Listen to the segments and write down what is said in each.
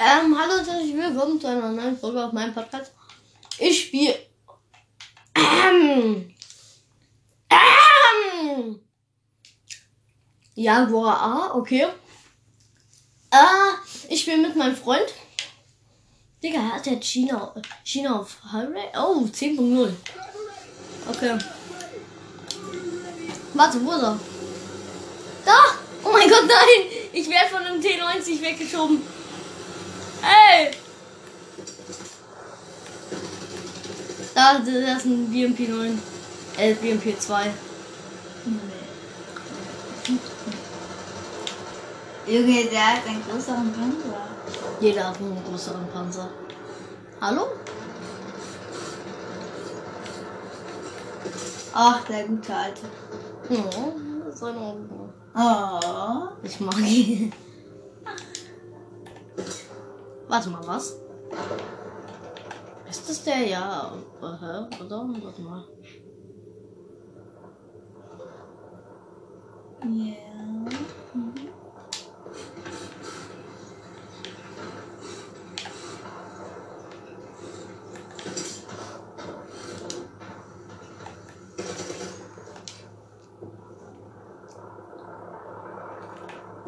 Ähm, hallo und herzlich willkommen zu einer neuen Folge auf meinem Podcast. Ich spiele. Ähm, ähm, Jaguar A, okay. Äh, ich spiele mit meinem Freund. Digga, hat der China, China auf Highway? Oh, 10.0. Okay. Warte, wo ist er? Da! Oh mein Gott, nein! Ich werde von dem T90 weggeschoben. Ey! Da, das ist ein BMP 9. Äh, BMP 2. Junge, der hat einen größeren Panzer. Jeder hat einen größeren Panzer. Hallo? Ach, der gute Alte. Ja, das ist in Ordnung. Oh. Ich mag ihn. Warte mal, was? Ist das der? Ja. Äh, hä? Oder? Warte mal. Ja.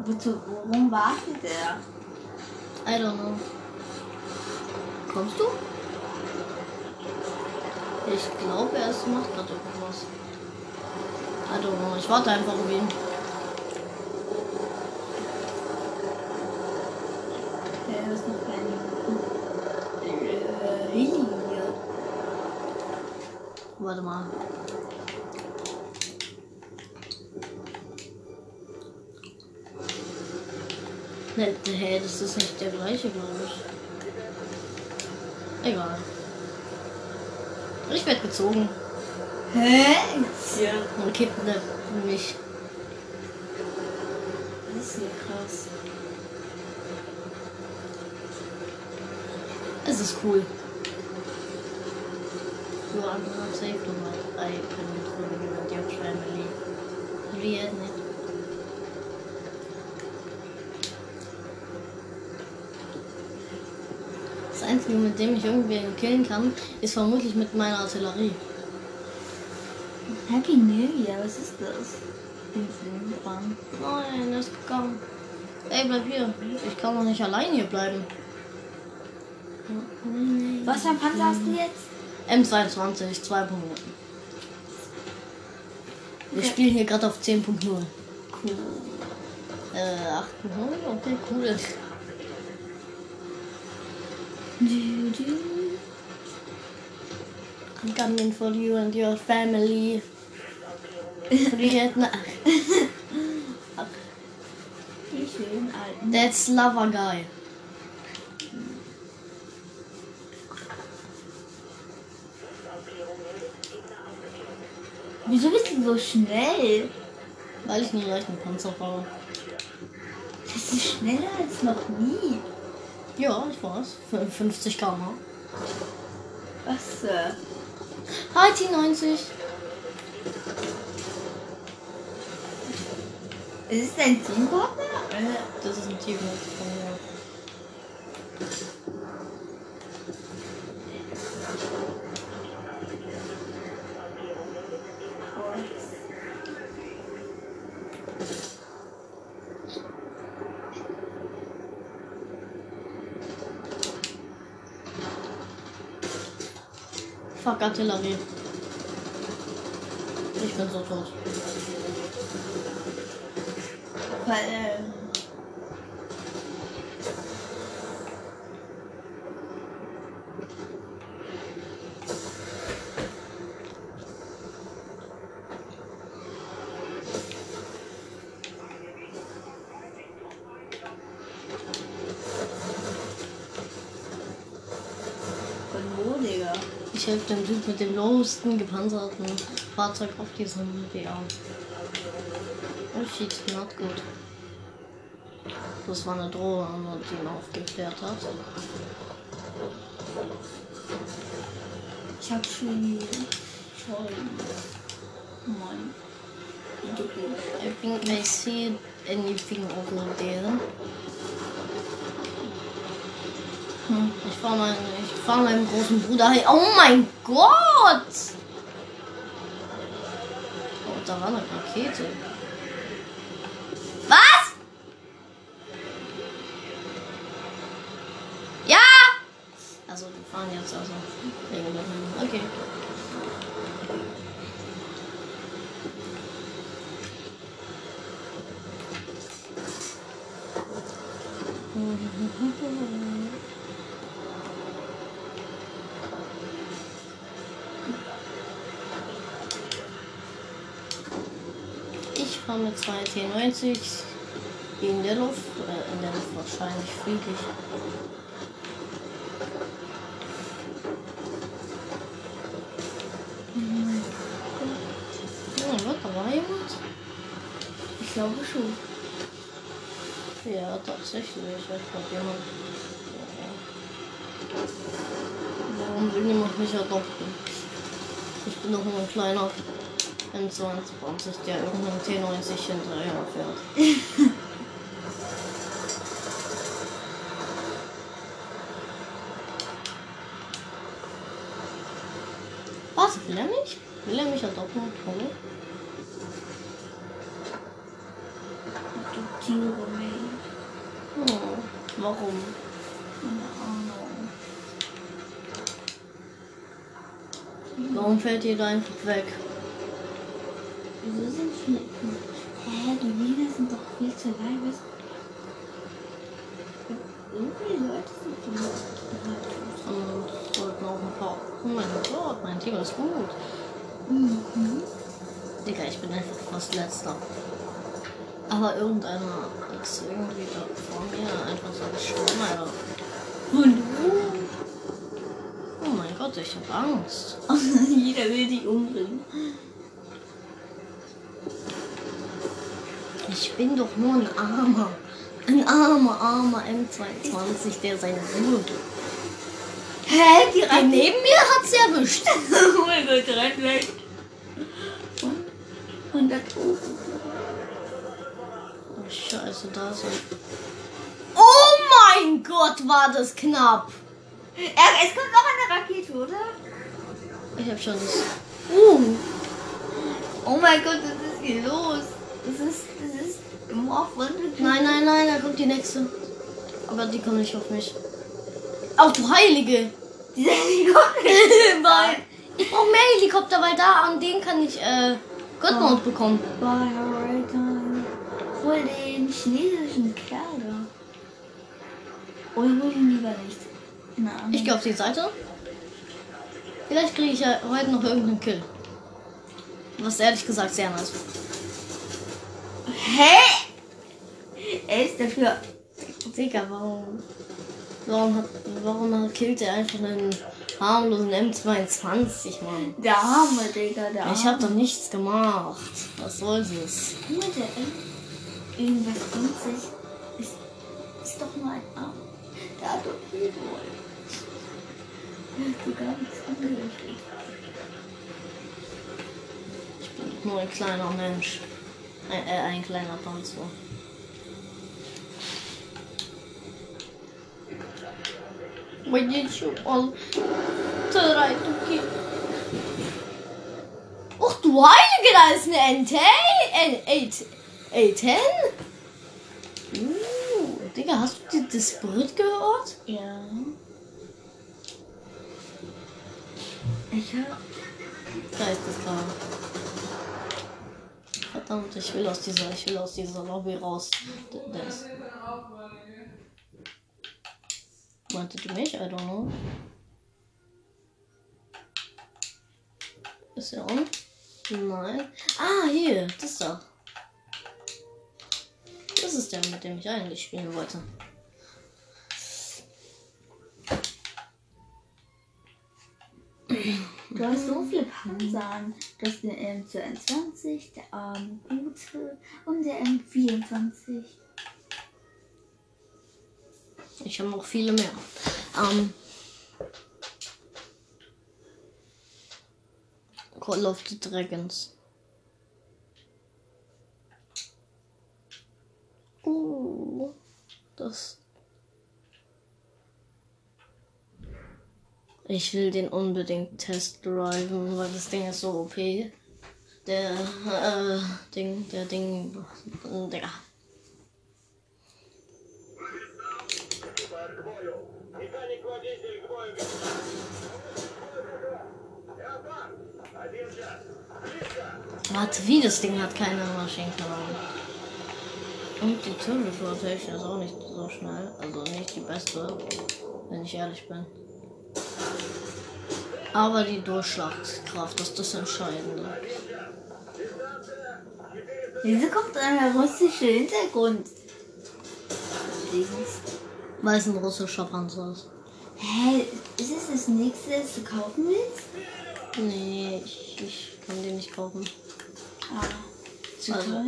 Wozu, worum wartet er? I don't know. Kommst du? Ich glaube, er ist- macht gerade irgendwas. I don't know. Ich warte einfach auf ihn. Der ist noch kein äh, Linie. Warte mal. Hä, das ist nicht der gleiche, glaube ich. Egal. Ich werde gezogen Hä? Ja. und kidnappt mich. Das ist ja krass. Es ist cool. Are not safe my I follow you and your family. Read nicht. Das Einzige, mit dem ich irgendwen killen kann, ist vermutlich mit meiner Artillerie. Happy New Year, was ist das? Nein, ist gegangen. Ey, bleib hier. Ich kann doch nicht allein hier bleiben. Was für ein Panzer hast du jetzt? M22, 2.0. Wir spielen hier gerade auf 10.0. Cool. Äh, 8.0? Okay, cool. I'm coming for you and your family. Vietnam. Wie schön, alten. That's lover guy. Wieso bist du so schnell? Weil ich einen leichten Panzer fahre. Das ist schneller als noch nie. Ja, ich weiß. Für 50 km. Was? Äh, Hi, T90. ist es dein Teampartner? Äh, Das ist ein Team Fuck Artillerie. Ich bin so tot. Weil, äh, von wo, Digga? Ich helfe dem Typ mit dem lowsten gepanzerten Fahrzeug auf diesem BA. Oh shit, not gut. Das war eine Drohne, die ihn aufgeklärt hat. Ich hab schon voll. Mann. I think I see anything over there. Ich fahr, mein, fahr meinem großen Bruder hin. Oh mein Gott! Oh, da war eine Rakete. Was? Ja! Also, wir fahren jetzt also. Wegen dem- Okay. Ich fahre mit zwei T90 in der Luft. Äh, in der Luft wahrscheinlich fliege ich. Oh, wird da war jemand? Ich glaube schon. Ja, tatsächlich. Ich glaube jemand. Warum will niemand mich adopten? Ich bin doch nur ein kleiner M22, der irgendeinem T90 hinterher fährt. Was? Will er mich? Will er mich adopten? Warum? Adoptiere mich. Oh, warum? Keine Ahnung. Warum fällt ihr da einfach weg? Wieso sind viele. Hä, die Lieder sind doch viel zu leise. Irgendwie Leute sind so laut. Und sollten auch ein paar. Oh mein Gott, mein Team ist gut. Mhm. Digga, ich bin einfach fast letzter. Aber irgendeiner ist irgendwie da vor mir einfach so geschwommen, Alter. Und? Oh mein Gott, ich hab Angst. Jeder will dich umbringen. Ich bin doch nur ein armer, ein armer, armer M22, der seine Ruhe gibt. Hä? Die rennen neben mir hat's erwischt. Oh mein Gott, rennt weg. Und, und da oben. Oh, scheiße, da ist ein. Oh mein Gott, war das knapp. Er, es kommt noch eine Rakete, oder? Ich hab schon das. Uh, Oh mein Gott, was ist hier los? Das ist, das ist Morph und nein, nein, nein, da kommt die nächste. Aber die kommt nicht auf mich. Auch du Heilige! Dieser Helikopter. ich brauche mehr Helikopter, weil da an den kann ich äh, God Mode bekommen. Hol den chinesischen Kerl da. Oder hol ihn lieber nicht. Ahnung. Ich gehe auf die Seite. Vielleicht kriege ich ja heute noch irgendeinen Kill. Was ehrlich gesagt sehr nice. wird. Hä? Er ist dafür. Digga, warum? Warum hat, warum hat, killt er einfach einen harmlosen M22, Mann? Der Arme, Digga, der Arme. Ich habe doch nichts gemacht. Was soll das? Mal, der irgendwas bringt sich. Ist, ist doch nur ein Arm. Der adoptiert wurde. Der hat so gar nichts angerichtet. Ich bin nur ein kleiner Mensch. Ein, äh, ein kleiner Panzer. Będzie się on drei Tuki. Och du Heilige, da ist eine NT. N8. A10? Uh, Digga, hast du die- das Sprit gehört? Ja. Ich hab. Da ist das gerade. Verdammt, ich will aus dieser, ich will aus dieser Lobby raus. Das. Meinte du mich? I don't know. Ist er on? Nein. Ah, hier, das da. Das ist der, mit dem ich eigentlich spielen wollte. Du hast so viele Panzer an. Du hast den M22, der arme Gute und der M24. Ich habe noch viele mehr. Ähm, Call of the Dragons. Uh, das. Ich will den unbedingt test driven, weil das Ding ist so OP. Der, äh, Ding, der Ding, Digga. Warte, wie das Ding hat keine Maschinenkanone. Und die Turret ist auch nicht so schnell. Also nicht die beste, wenn ich ehrlich bin. Aber die Durchschlagskraft ist das Entscheidende. Wieso kommt ein russischer Hintergrund? Weil es ein russischer Panzer ist. Hä, ist es das nächste, das du kaufen willst? Nee, ich, ich kann den nicht kaufen. Ah, zu Also-?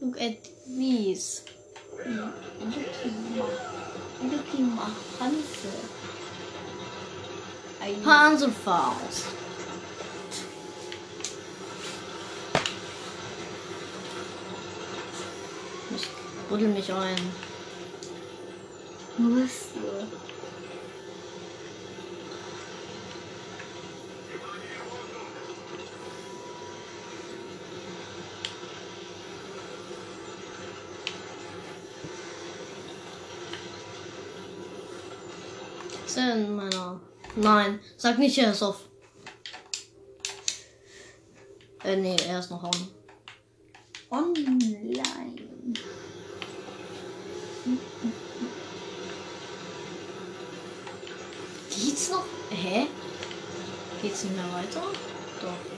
Look at these. Panzer. Ein Panzerfaust. Ich buddel mich ein. musst Ist er in meiner. Nein, sag nicht, er ist auf. Äh, nee, er ist noch on. Online. Geht's noch? Hä? Geht's nicht mehr weiter? Doch.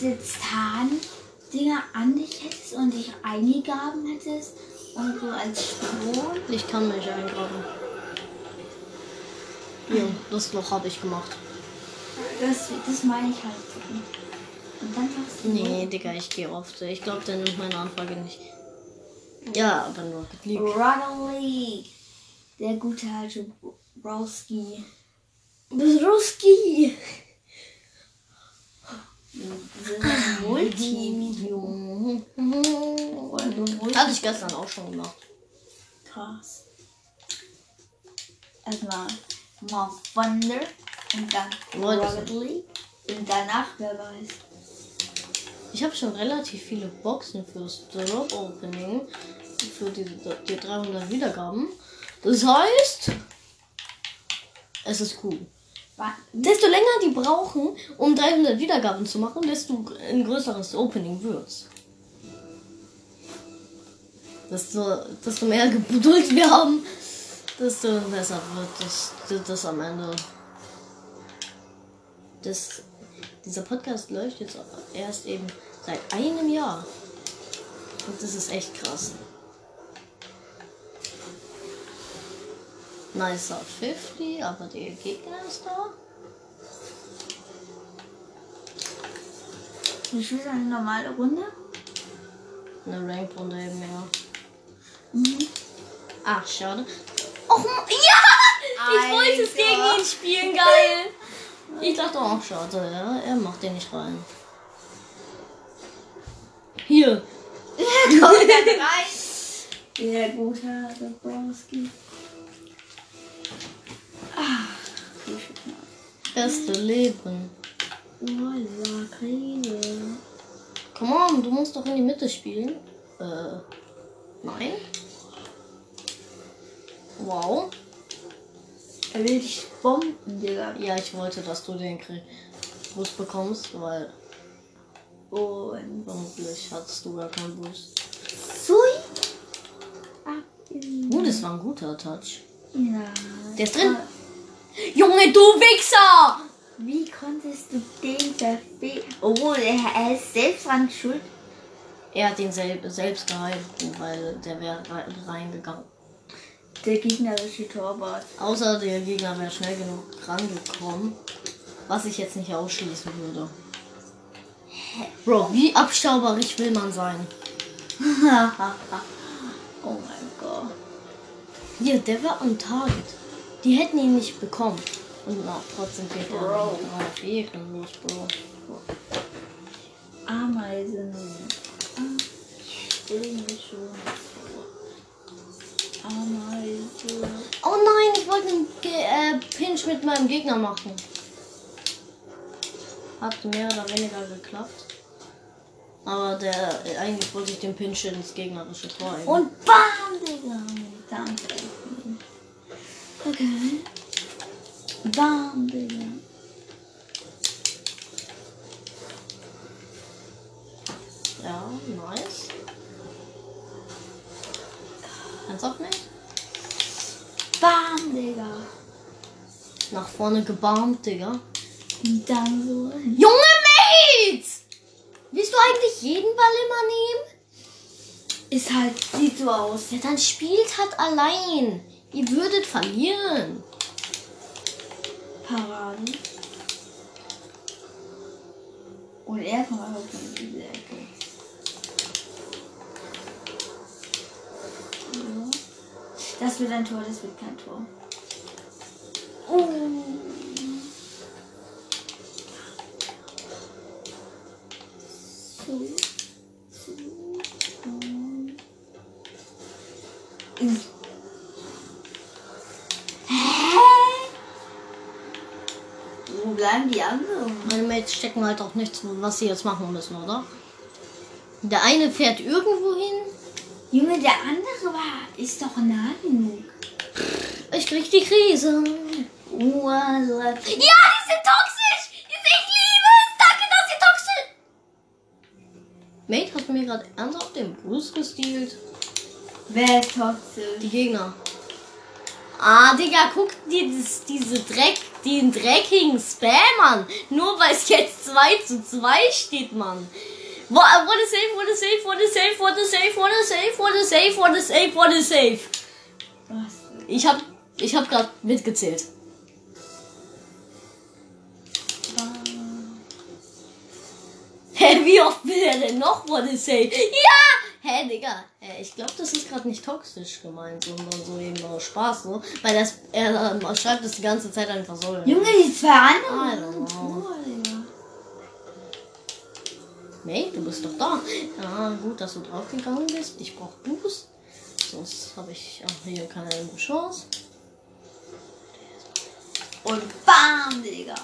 Jetzt Tarn-Dinger an dich hättest und dich eingegraben hättest und so als Spion. Ich kann mich eingraben. Ja, das Loch habe ich gemacht. Das, das meine ich halt. Und dann sagst du. Nee, Digga, ich gehe oft. Ich glaube, der nimmt meine Anfrage nicht. Ja, aber nur Rocket League. Rocket League. Der gute alte Browski. Ruski. Multi. Hatte ich gestern auch schon gemacht. Krass. Erstmal mal Thunder und dann Rocket League. Und danach, wer weiß. Ich habe schon relativ viele Boxen fürs Drop Opening. Für die, die 300 Wiedergaben. Das heißt, es ist cool. Desto länger die brauchen, um 300 Wiedergaben zu machen, desto ein größeres Opening wird's. Desto, desto mehr Geduld wir haben, desto besser wird das, das am Ende. Das, dieser Podcast läuft jetzt erst eben seit einem Jahr. Und das ist echt krass. Nicer 50, aber der Gegner ist da. Du spielst eine normale Runde? Eine Rank-Runde eben, ja. Mhm. Ach, schade. Och, ja! Ich wollte es Alter. gegen ihn spielen, geil! Ich dachte auch, schade, ja. Er macht den nicht rein. Hier. Kommt dann rein. Der gute alte Beste Leben. Voila, Kriege. Come on, du musst doch in die Mitte spielen. Äh, nein. Wow. Er will dich bomben, Digga. Ja, ich wollte, dass du den Boost bekommst, weil Und vermutlich hattest du gar keinen Boost. Sui. In- Uh, das war ein guter Touch. Ja. Der ist drin. Junge, du Wichser! Wie konntest du den verfehlen? Obwohl, er, ist selbst dran schuld. Er hat ihn sel selbst gehalten, weil der wäre re reingegangen. Der gegnerische Torwart. Außer der Gegner wäre schnell genug rangekommen, was ich jetzt nicht ausschließen würde. Bro, wie abstauberig will man sein? Ja, der war on target. Die hätten ihn nicht bekommen. Und na, trotzdem geht er Bro. Ehrenlos, Bro. Ameisen. Ah, Springe schon. Ameise. Oh nein, ich wollte einen Ge äh, Pinch mit meinem Gegner machen. Hat mehr oder weniger geklappt. Aber der eigentlich wollte ich den Pinch ins gegnerische Tor. eben. Und bam, Digga. Danke. Okay. Bam, Digga. Ja, nice. Ernsthaft nicht? Bam, Digga. Nach vorne gebarmt, Digga. Und dann so. Junge Mate! Willst du eigentlich jeden Ball immer nehmen? Ist halt, sieht so aus. Ja, dann spielt halt allein. Ihr würdet verlieren. Parade. Und er kommt einfach von dieser Ecke. Das wird ein Tor, das wird kein Tor. Oh. So. So. Und. Hä? Wo bleiben die Mates stecken halt auch nichts, was sie jetzt machen müssen, oder? Der eine fährt irgendwo hin. Junge, der andere war, ist doch nah genug. Ich krieg die Krise. Oh, also, Ja, die sind toxisch! Ich liebe es! Danke, dass ihr toxisch... Mate hat mir gerade ernsthaft den Bruce gestealt. wer ist toxisch? Die Gegner. Ah, Digga, guck dir das, diese Dreck, den dreckigen Spammern. Nur weil es jetzt 2 zu 2 steht, Mann. What a safe, what a save, what a safe, what a save, what a safe, what a save, what a save, what a save. Ich hab, ich hab grad mitgezählt. Hä, wie oft will er denn noch what a save? Ja! Hä, Digga, äh, ich glaube, das ist gerade nicht toxisch gemeint, sondern so eben nur Spaß, so. Weil das, er ähm, schreibt das die ganze Zeit einfach so. Junge, die zwei anderen. Mate, du bist doch da. Ja, gut, dass du draufgegangen bist. Ich brauch Boost. Sonst habe ich auch hier keine Chance. Und bam, Digga.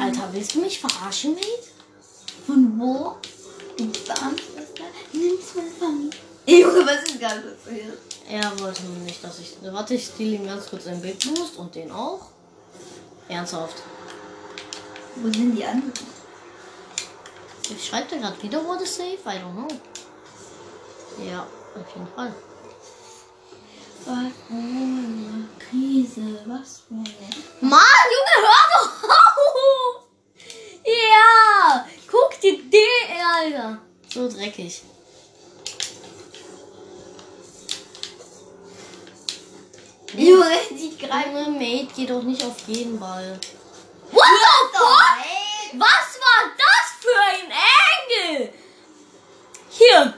Alter, willst du mich verarschen, Mate? Von wo? Bam, Meine Familie. Ey, Junge, was ist gerade passiert? Er wollte nicht, dass ich. Warte, ich stehle ihm ganz kurz einen Big Boost und den auch. Ernsthaft. Wo sind die anderen? Ich schreibe dir gerade wieder wurde safe? I don't know. Ja, auf jeden Fall. Was? Oh, Krise. Was für eine. Mann, Junge, hör doch auf! Ja! Guck dir den, Alter. So dreckig. Junge, die greifen. Junge, Mate, geh doch nicht auf jeden Ball. What the fuck? Was war das für ein Engel? Hier.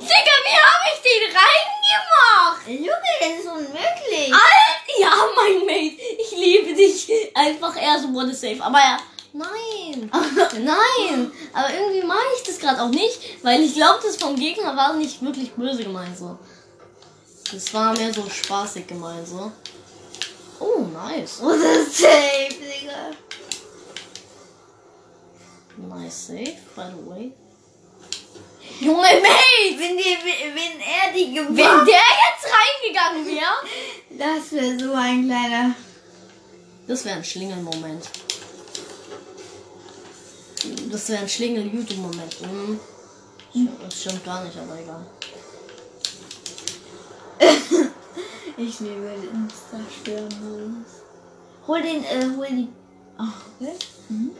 Digga, wie habe ich den reingemacht? Junge, das ist unmöglich. Alter, ja, mein Mate, ich liebe dich. Einfach er so wurde safe. Aber ja, nein, nein. Aber irgendwie mag ich das gerade auch nicht, weil ich glaube, das vom Gegner war nicht wirklich böse gemeint so. Das war mehr so spaßig gemeint so. Oh, nice. Wo ist safe, Digga? Nice save, by the way. Junge Mate! Wenn, die, wenn er die Wenn gewonnen der jetzt reingegangen wäre, Das wäre so ein kleiner. das wäre ein Schlingelmoment. Das wäre ein Schlingel-YouTube-Moment. Mhm. Das stimmt gar nicht, aber egal. Ich nehme den Insta-Stürmodus. Hol den, äh, hol die. Ach, okay. Mhm.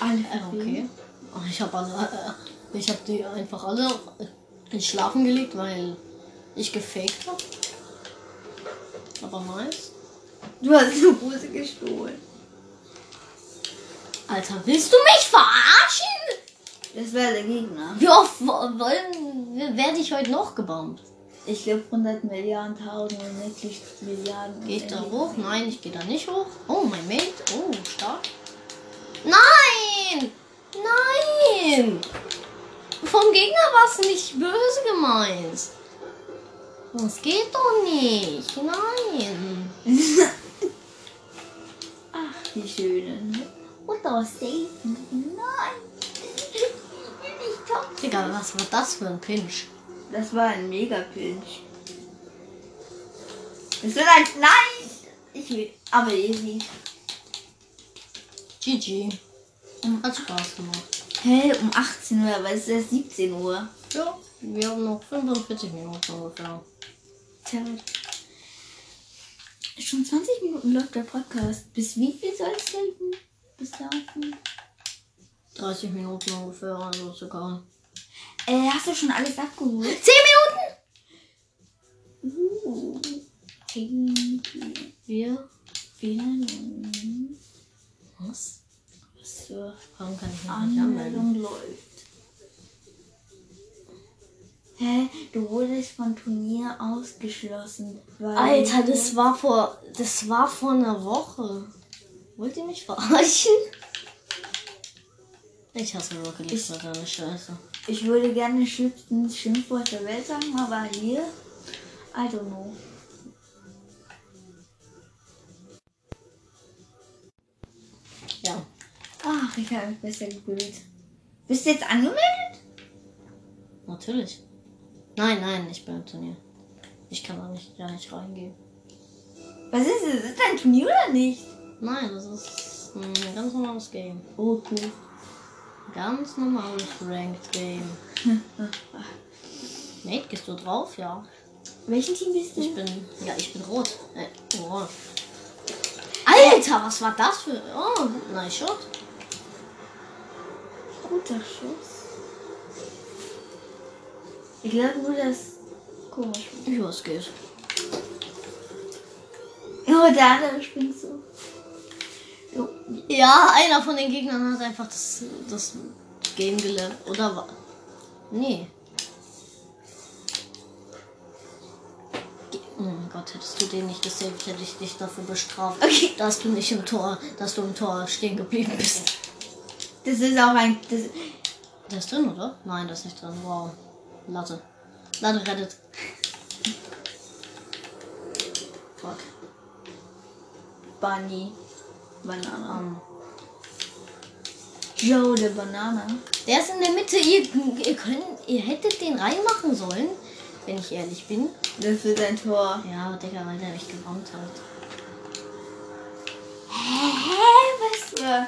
Alle Äh, okay. Oh, ich habe alle, äh, ich habe die einfach alle ins Schlafen gelegt, weil ich gefaked habe. Aber nice. Du hast eine Hose gestohlen. Alter, willst du mich verarschen? Das wäre der Gegner. Wie oft wo- wollen, werde ich heute noch gebombt? Ich glaube 100 Milliarden, 1000 und wirklich Milliarden. Geht da hoch? Nein, ich gehe da nicht hoch. Oh, mein Mate. Oh, stark. Nein! Nein! Vom Gegner war es nicht böse gemeint. Das geht doch nicht. Nein. Ach, die schönen. Und aus. Nein. Ich will nicht top. Digga, was war das für ein Pinch? Das war ein Mega-Pinch. Das wird ein. Nein! Ich will. Aber easy. GG. Hat Spaß gemacht. Hä, um 18 Uhr, aber es ist erst 17 Uhr. Ja, wir haben noch 45 Minuten ungefähr. Tja. Schon 20 Minuten läuft der Podcast. Bis wie viel soll es gelten? Bis dahin? 30 Minuten ungefähr, also sogar. Äh, hast du schon alles abgeholt? 10 Minuten! Uh. Irgendwie. Wir. Vielen. Was? Was für Warum kann ich mich nicht anmelden? Anmeldung läuft. Hä? Du wurdest vom Turnier ausgeschlossen. Weil Alter, das war vor. Das war vor einer Woche. Wollt ihr mich verarschen? Ich hasse Rocket League für deine Scheiße. Ich würde gerne schlimmsten Schimpfwort der Welt sagen, aber hier. I don't know. Ja. Ach, ich habe mich besser gefühlt. Bist du jetzt angemeldet? Natürlich. Nein, nein, ich bin im Turnier. Ich kann da nicht, ja nicht reingehen. Was ist das? Ist das ein Turnier oder nicht? Nein, das ist ein ganz normales Game. Oh, cool. Ganz normales Ranked Game. Nate, gehst du drauf? Ja. Welchen Team bist du? Ich bin. Ja, ich bin rot. Äh, oh. Alter, was war das für. Oh, nice shot. Guter Schuss. Ich glaube nur, dass komisch. Ja, es geht. Oh, der andere springt so. Ja, einer von den Gegnern hat einfach das, das Game gelernt. Oder war. Nee. Oh mein Gott, hättest du den nicht gesaved, hätte ich dich dafür bestraft, Okay. dass du nicht im Tor, dass du im Tor stehen geblieben bist. Das ist auch ein. Das, Der ist drin, oder? Nein, der ist nicht drin. Wow. Latte. Latte rettet. Fuck. Bunny. Banana. Ähm, Joe, der Banana. der ist in der Mitte. Ihr, ihr, könnt, ihr hättet den reinmachen sollen, wenn ich ehrlich bin. Das wird ein Tor. Ja, Digga, weil der mich gerammt hat. Hä? Was? für-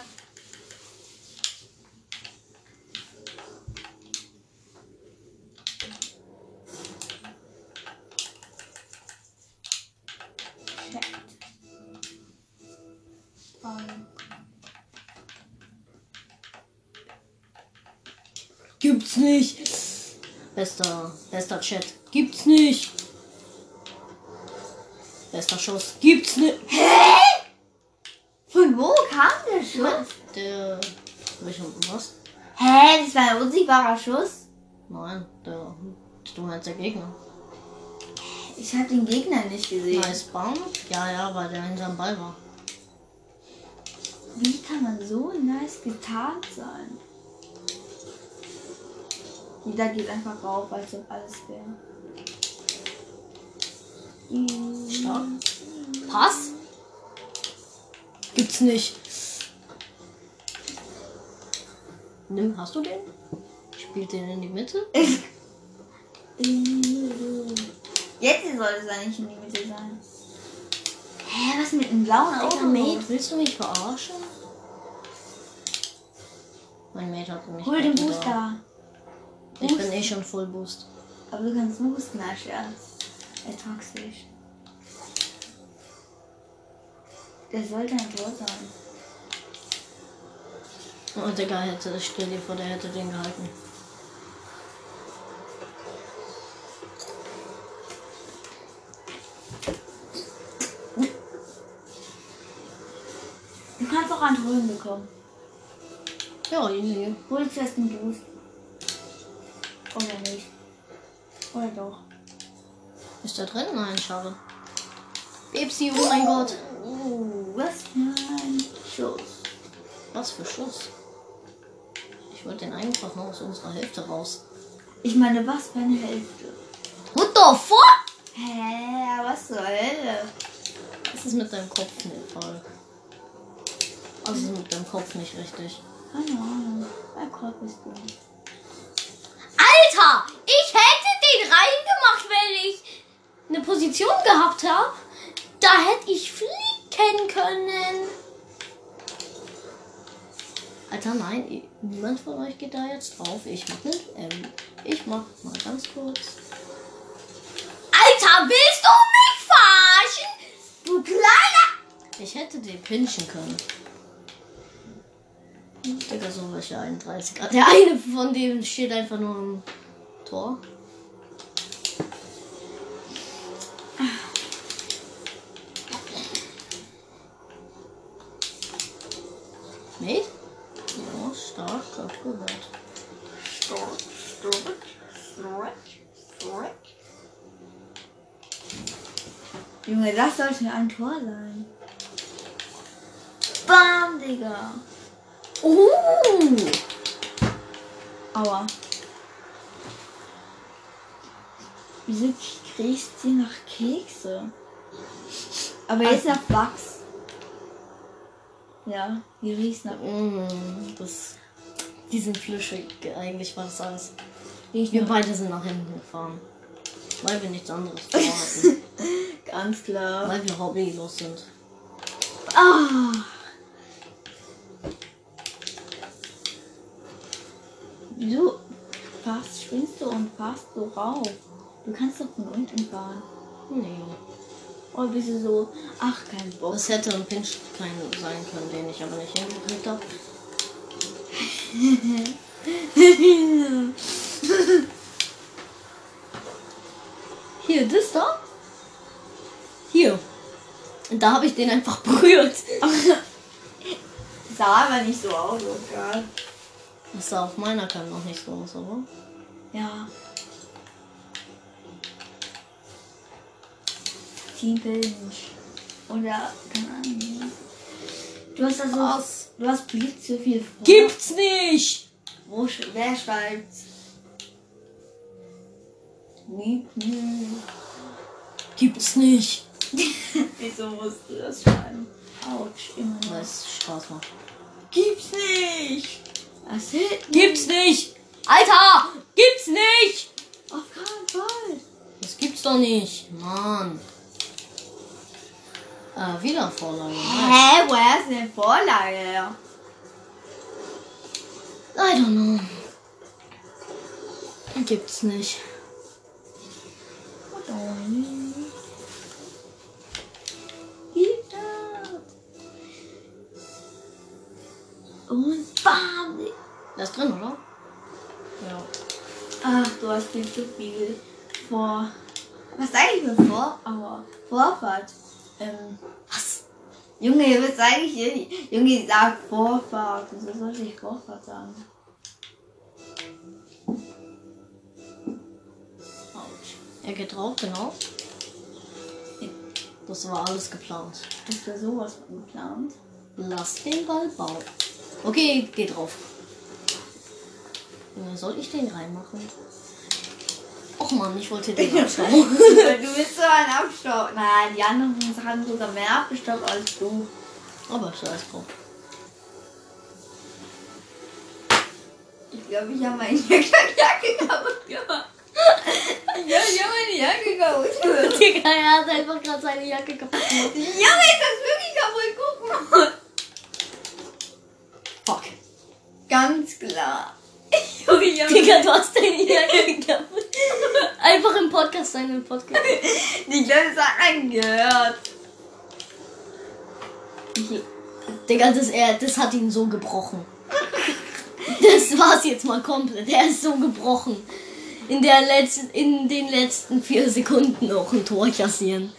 Bester, bester Chat. Gibt's nicht. Bester Schuss. Gibt's nicht. Von wo kam der Schuss? Der. Welcher was? Hä? Das war ein unsichtbarer Schuss? Nein, der. Du meinst der Gegner. Ich habe den Gegner nicht gesehen. Nice Baum? Ja, ja, weil der hinterm Ball war. Wie kann man so nice getarnt sein? Jeder geht einfach rauf, als ob alles wäre. Stark. Pass? Gibt's nicht. Nimm, hast du den? Spielt den in die Mitte? Jetzt soll es eigentlich in die Mitte sein. Hä, was mit dem blauen Auto? Mate, willst du mich verarschen? Mein Mate hat mich. Hol den Booster. Ich bin eh schon Full Boost. Aber du kannst boosten als. Er toxisch. Der sollte ein Tor sein. Und der hätte, stell dir vor, der hätte den gehalten. Du kannst auch ein Tor bekommen. Ja, easy. Hol zuerst den Boost. Oder doch. Ist da drin? Nein, schade. Bebsi, oh mein Gott. Oh, was für ein Schuss. Was für Schuss. Ich wollte den einfach nur aus unserer Hälfte raus. Ich meine, was für eine Hälfte. What the fuck? Hä, was zur Hölle? Das ist mit deinem Kopf nicht voll. Das ist mit deinem Kopf nicht richtig. Keine Ahnung. Bei Gott bist du. Alter! Ich hätte den reingemacht, wenn ich eine Position gehabt habe. Da hätte ich fliegen können. Alter, nein, niemand von euch geht da jetzt drauf. Ich mach nicht. Ähm, ich mach mal ganz kurz. Alter, willst du mich verarschen? Du kleiner! Ich hätte den pinchen können. Digga, so welche 31 Grad. Der eine von denen steht einfach nur im Tor. Mate? Ja, stark, hab gehört. Junge, das sollte ein Tor sein. Bam, Digga. Uh! Aua. Wieso kriegst du nach Kekse? Aber jetzt nach Wachs. Ja, die riecht nach. Mm, das, die sind flüschig. Eigentlich war das alles. Wir beide sind nach hinten gefahren. Weil wir nichts anderes vorhatten. ganz klar. weil wir hobbylos sind. Ah! Wieso fast spinnst du und fährst so rauf? Du kannst doch von unten fahren. Nee. Bist du so, ach, kein Bock. Das hätte ein Pinch sein können, den ich aber nicht hingekriegt habe. Hier, das da? Hier. Und da habe ich den einfach berührt. Sah aber nicht so aus, oder? Das sah auf meiner Cam noch nicht so aus, aber. Ja. Team Pinch. Oder, keine Ahnung. Du hast also, Was? du hast Blitz so viel vor. Gibt's nicht! Wo, wer schreibt's? Nie. Gibt's nicht! Wieso musst du das schreiben? Autsch, immer Weil noch. es Spaß macht. Gibt's nicht! Das hilft Gibt's nicht! Alter! Gibt's nicht! Auf keinen Fall! Das gibt's doch nicht. Mann. Äh, wieder Vorlage. Nice. Hä, woher ist denn Vorlage? I don't know. Gibt's nicht. Gibt das? Und bam! Der ist drin, oder? Ja. Ach, du hast viel zu viel vor. Was sag ich für vor? Aber Vorfahrt. Ähm, Was? Junge, was sag ich hier? Junge, sag Vorfahrt. Wieso soll ich Vorfahrt sagen? Er geht drauf, genau. Das war alles geplant. Ist da sowas geplant? Lass den Ball bauen. Okay, geh drauf. Soll ich den reinmachen? Och man, ich wollte den abschauen. du bist so ein Abstopp. Nein, die anderen haben sogar mehr abgestoppt als du. Aber scheiß drauf. Ich glaube, ich habe meine Jacke kaputt gemacht. Ich glaube, ich habe meine Jacke kaputt. Digga, er hat einfach gerade seine Jacke kaputt gemacht. Junge, ist das wirklich kaputt? Guck mal. Fuck. Ganz klar. Junge, ich habe Digga, du hast deine Jacke kaputt. Einfach im Podcast sein, im Podcast. Ich glaube, das hat einen gehört. Digga, das, er, das hat ihn so gebrochen. Das war's jetzt mal komplett. Er ist so gebrochen. In, der letzten, in den letzten vier Sekunden noch ein Tor kassieren.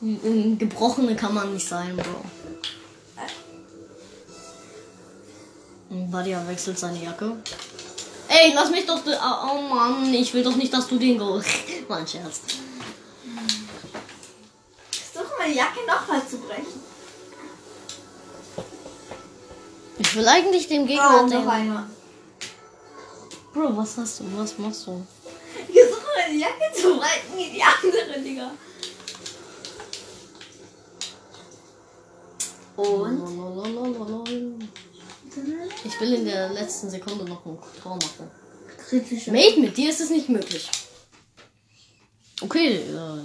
Ein- Gebrochene kann man nicht sein, Bro. Badia wechselt seine Jacke. Ey, lass mich doch. Oh, oh Mann, ich will doch nicht, dass du den go. Mann, Scherz. Versuche meine Jacke nochmal zu brechen. Ich will eigentlich dem Gegner Oh, noch einmal. Bro, was hast du? Was machst du? Ich versuche meine Jacke zu brechen wie die andere, Digga. Und? Ich will in der letzten Sekunde noch ein Tor machen. Kritische. Mate, mit dir ist es nicht möglich. Okay, äh,